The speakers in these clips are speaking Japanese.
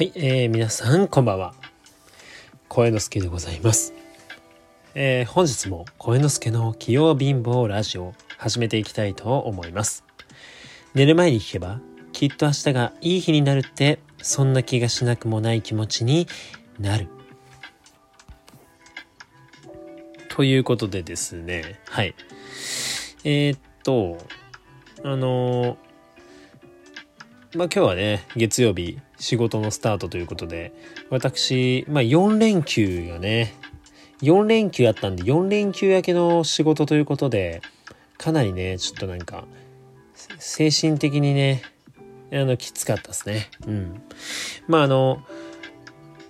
はい、えー、皆さんこんばんは。声之助でございます。えー、本日も声之助の器用貧乏ラジオ始めていきたいと思います。寝る前に聞けば、きっと明日がいい日になるって、そんな気がしなくもない気持ちになる。ということでですね、はい。えー、っと、あのーまあ今日はね、月曜日、仕事のスタートということで、私、まあ4連休がね、4連休あったんで、4連休明けの仕事ということで、かなりね、ちょっとなんか、精神的にね、あの、きつかったですね。うん。まああの、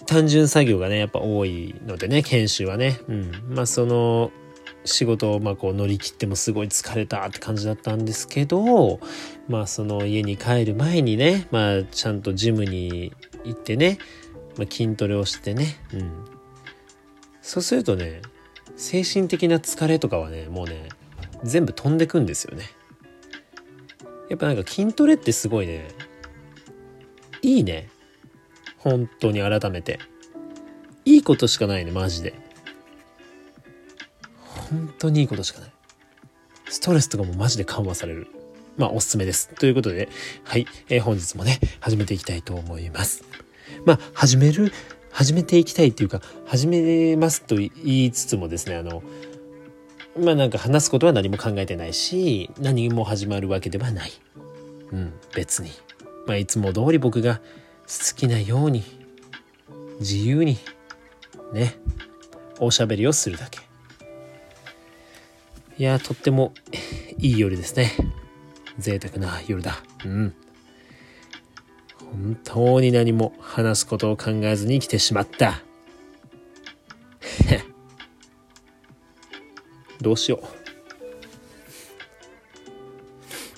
単純作業がね、やっぱ多いのでね、研修はね。うん。まあその、仕事をまあこう乗り切ってもすごい疲れたって感じだったんですけど、まあその家に帰る前にね、まあちゃんとジムに行ってね、まあ、筋トレをしてね、うん。そうするとね、精神的な疲れとかはね、もうね、全部飛んでくんですよね。やっぱなんか筋トレってすごいね、いいね。本当に改めて。いいことしかないね、マジで。本当にいいことしかない。ストレスとかもマジで緩和される。まあ、おすすめです。ということで、はい、えー、本日もね、始めていきたいと思います。まあ、始める、始めていきたいっていうか、始めますと言いつつもですね、あの、まあなんか話すことは何も考えてないし、何も始まるわけではない。うん、別に。まあいつも通り僕が好きなように、自由に、ね、おしゃべりをするだけ。いやとってもいい夜ですね。贅沢な夜だ。うん。本当に何も話すことを考えずに来てしまった。どうしよ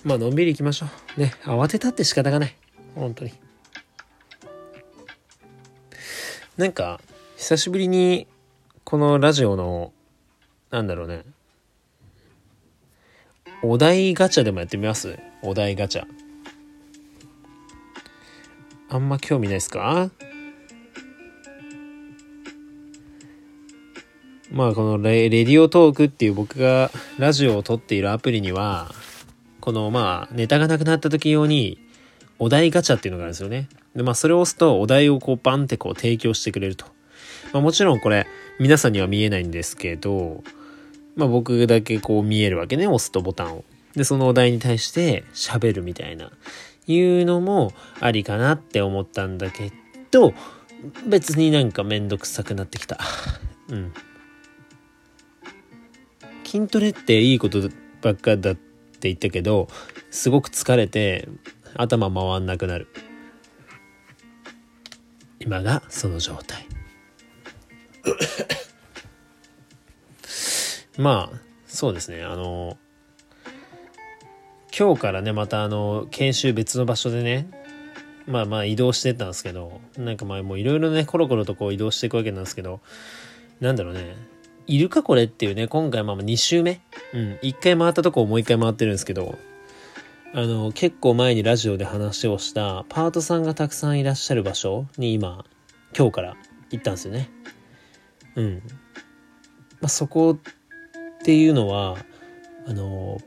う。まあ、のんびり行きましょう。ね、慌てたって仕方がない。本当に。なんか、久しぶりに、このラジオの、なんだろうね、お題ガチャでもやってみます？お題ガチャ。あんま興味ないですか？まあこのレレディオトークっていう僕がラジオを撮っているアプリには、このまあネタがなくなった時用にお題ガチャっていうのがあるんですよね。でまあそれを押すとお題をこうバンってこう提供してくれると。まあもちろんこれ皆さんには見えないんですけど、まあ僕だけこう見えるわけね、押すとボタンを。で、そのお題に対して喋るみたいな、いうのもありかなって思ったんだけど、別になんかめんどくさくなってきた。うん。筋トレっていいことばっかだって言ったけど、すごく疲れて頭回んなくなる。今がその状態。まあ、そうですね。あの、今日からね、またあの、研修別の場所でね、まあまあ移動してったんですけど、なんかまあもういろいろね、コロコロとこう移動していくわけなんですけど、なんだろうね、いるかこれっていうね、今回まあ2周目？うん、1回回ったとこをもう1回回ってるんですけど、あの、結構前にラジオで話をしたパートさんがたくさんいらっしゃる場所に今、今日から行ったんですよね。うん。まあ、そこっていうのは、あの、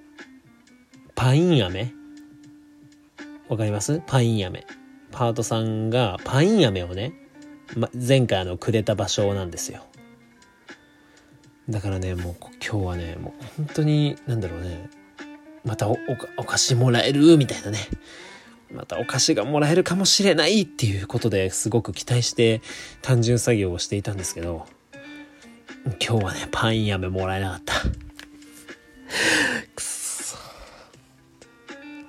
パイン飴わかります？パイン飴。パートさんがパイン飴をね、ま、前回あのくれた場所なんですよ。だからね、もう今日はね、もう本当に、なんだろうね、またおお菓子もらえる？みたいなね。またお菓子がもらえるかもしれない？っていうことですごく期待して単純作業をしていたんですけど、今日はね、パイン飴もらえなかった。くそ。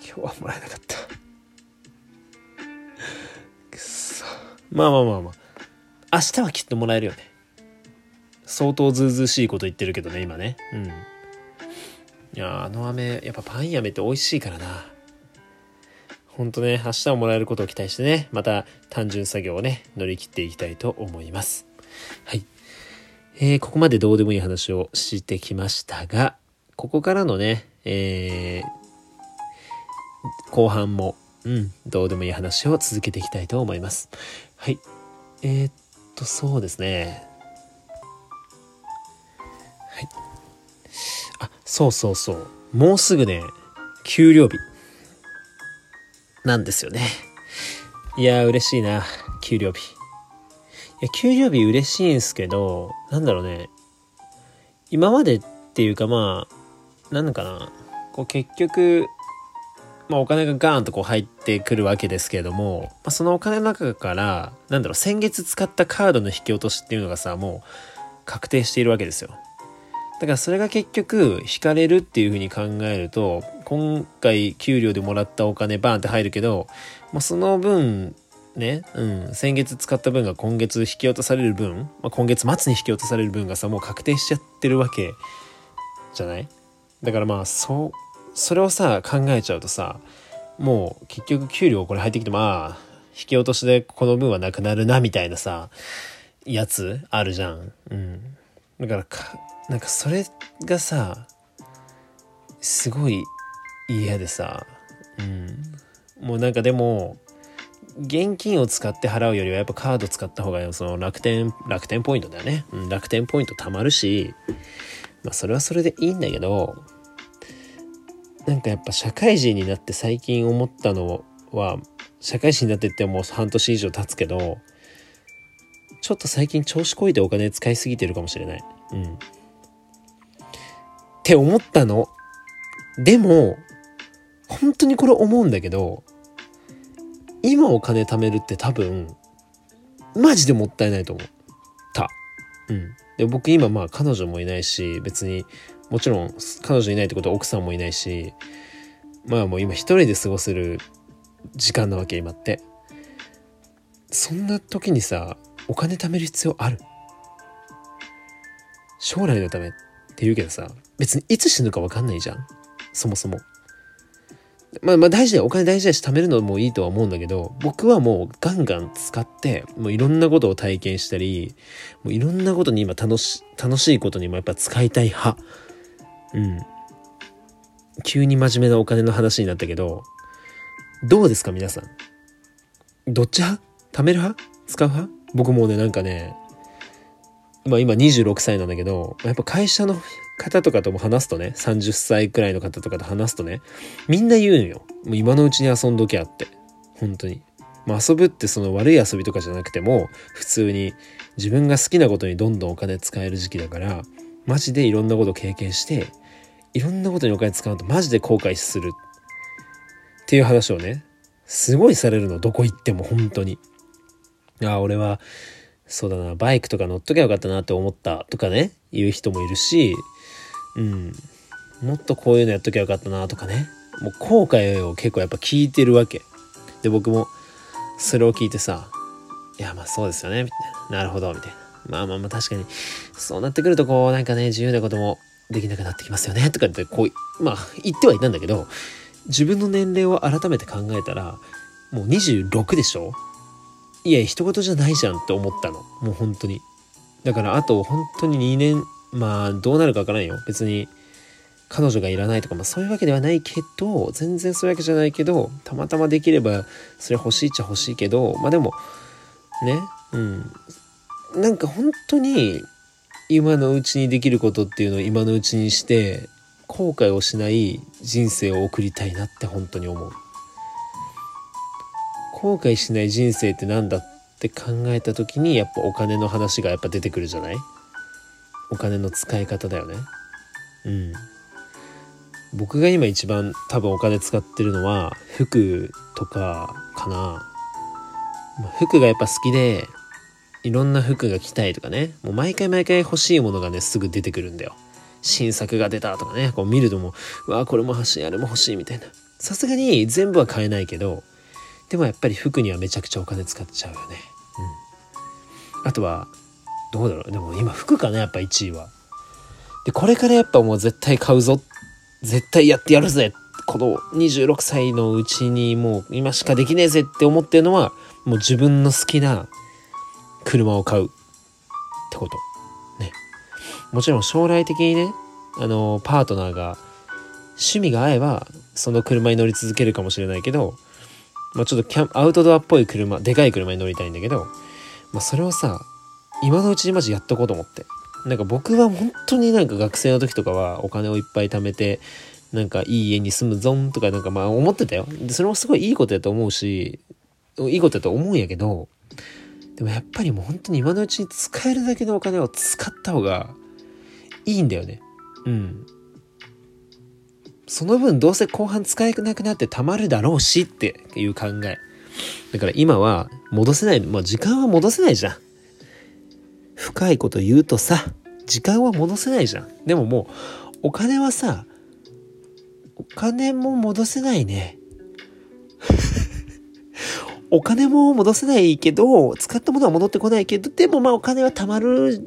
今日はもらえなかった。くそ。まあまあまあまあ。明日はきっともらえるよね。相当ずうずうしいこと言ってるけどね、今ね。うん。いや、あの飴、やっぱパイン飴って美味しいからな。ほんとね、明日はもらえることを期待してね、また単純作業をね、乗り切っていきたいと思います。はい。えー、ここまでどうでもいい話をしてきましたが、ここからのね、えー、後半も、うん、どうでもいい話を続けていきたいと思います。はい。えー、っとそうですね。はい。あそうそうそう。もうすぐね給料日。なんですよね。いや嬉しいな給料日。や給料日嬉しいんすけどなんだろうね今までっていうかまあなんかなこう結局まあ、お金がガーンとこう入ってくるわけですけれども、まあ、そのお金の中から、なんだろう、先月使ったカードの引き落としっていうのがさ、もう確定しているわけですよ。だからそれが結局引かれるっていうふうに考えると、今回給料でもらったお金バーンって入るけど、まあ、その分、ね、うん、先月使った分が今月引き落とされる分、まあ、今月末に引き落とされる分がさ、もう確定しちゃってるわけじゃない？だからまあ、そう、それをさ考えちゃうとさもう結局給料これ入ってきてまあ引き落としでこの分はなくなるなみたいなさやつあるじゃん。うん。だからかなんかそれがさすごい嫌でさ。うん。もうなんかでも現金を使って払うよりはやっぱカード使った方がその楽天楽天ポイントだよね、うん、楽天ポイント貯まるしまあそれはそれでいいんだけどなんかやっぱ社会人になって最近思ったのは社会人になってってもう半年以上経つけどちょっと最近調子こいてお金使いすぎてるかもしれない。うん。って思ったの。でも、本当にこれ思うんだけど、今お金貯めるって多分、マジでもったいないと思った。うん。で、僕今まあ彼女もいないし、別にもちろん彼女いないってことは奥さんもいないしまあもう今一人で過ごせる時間なわけ今ってそんな時にさお金貯める必要ある？将来のためって言うけどさ別にいつ死ぬか分かんないじゃんそもそもまあまあ大事だよ。お金大事だし貯めるのもいいとは思うんだけど僕はもうガンガン使ってもういろんなことを体験したりもういろんなことに今楽し楽しいことにもやっぱ使いたい派。うん。急に真面目なお金の話になったけど、どうですか皆さん？どっち派？貯める派？使う派？僕もね、なんかね、まあ今26歳なんだけど、やっぱ会社の方とかとも話すとね、30歳くらいの方とかと話すとね、みんな言うのよ。もう今のうちに遊んどきゃって。本当に。まあ遊ぶってその悪い遊びとかじゃなくても、普通に自分が好きなことにどんどんお金使える時期だから、マジでいろんなこと経験して、いろんなことにお金使うとマジで後悔するっていう話をね、すごいされるの、どこ行っても本当に。ああ、俺は、そうだな、バイクとか乗っときゃよかったなって思ったとかね、言う人もいるし、うん、もっとこういうのやっときゃよかったなとかね、もう後悔を結構やっぱ聞いてるわけ。で、僕もそれを聞いてさ、いや、まあそうですよね、みたいな。なるほど、みたいな。まあまあまあ確かに、そうなってくるとこう、なんかね、自由なこともできなくなってきますよね。とかってこうまあ言ってはいたんだけど自分の年齢を改めて考えたらもう26でしょ？いや一言じゃないじゃんって思ったの。もう本当に。だからあと本当に2年まあどうなるかわからんよ。別に彼女がいらないとか、まあ、そういうわけではないけど全然そういうわけじゃないけどたまたまできればそれ欲しいっちゃ欲しいけどまあでもねうん。なんか本当に今のうちにできることっていうのを今のうちにして後悔をしない人生を送りたいなって本当に思う。後悔しない人生って何だって考えた時にやっぱお金の話がやっぱ出てくるじゃない？お金の使い方だよねうん僕が今一番多分お金使ってるのは服とかかな服がやっぱ好きでいろんな服が着たいとかね、もう毎回毎回欲しいものがね、すぐ出てくるんだよ。新作が出たとかね、こう見るともう、わあ、これも欲しい、あれも欲しいみたいな。さすがに全部は買えないけど、でもやっぱり服にはめちゃくちゃお金使っちゃうよね。うん。あとは、どうだろう。でも今服かな、やっぱ1位は。で、これからやっぱもう絶対買うぞ。絶対やってやるぜ。この26歳のうちにもう今しかできねえぜって思ってるのは、もう自分の好きな車を買うってこと。ね。もちろん将来的にね、あの、パートナーが趣味が合えば、その車に乗り続けるかもしれないけど、まあ、ちょっとキャンアウトドアっぽい車でかい車に乗りたいんだけど、まあ、それをさ今のうちにマジやっとこうと思って。なんか僕は本当になんか学生の時とかはお金をいっぱい貯めてなんかいい家に住むぞんとかなんかまあ思ってたよ。でそれもすごいいいことやと思うしいいことやと思うんやけどでもやっぱりもう本当に今のうちに使えるだけのお金を使った方がいいんだよね。うん。その分どうせ後半使えなくなってたまるだろうしっていう考え。だから今は戻せない、まあ時間は戻せないじゃん。深いこと言うとさ、時間は戻せないじゃん。でももう、お金はさ、お金も戻せないね。お金も戻せないけど、使ったものは戻ってこないけど、でもまあお金は貯まる、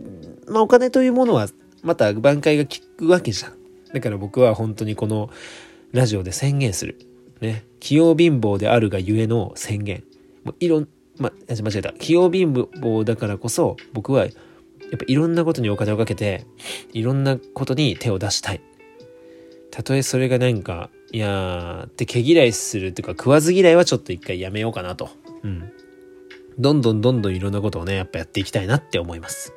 まあお金というものはまた挽回が効くわけじゃん。だから僕は本当にこのラジオで宣言する。ね。器用貧乏であるがゆえの宣言。もういろん、ま、間違えた。器用貧乏だからこそ僕はやっぱいろんなことにお金をかけて、いろんなことに手を出したい。たとえそれがなんか、いやーって毛嫌いするっていうか食わず嫌いはちょっと一回やめようかなと。うん。どんどんどんどんいろんなことをね、やっぱやっていきたいなって思います。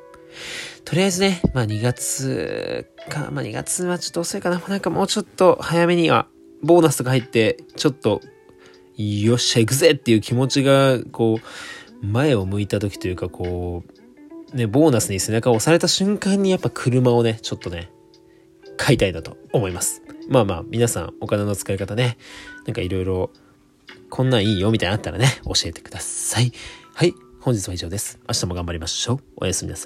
とりあえずね、まあ2月か、まあ2月はちょっと遅いかな。なんかもうちょっと早めには、ボーナスとか入って、ちょっと、よっしゃ行くぜっていう気持ちが、こう、前を向いた時というか、こう、ね、ボーナスに背中を押された瞬間にやっぱ車をね、ちょっとね、買いたいなと思います。まあまあ、皆さんお金の使い方ね、なんかいろいろ、こんなんいいよみたいなのあったらね、教えてください。はい、本日は以上です。明日も頑張りましょう。おやすみなさい。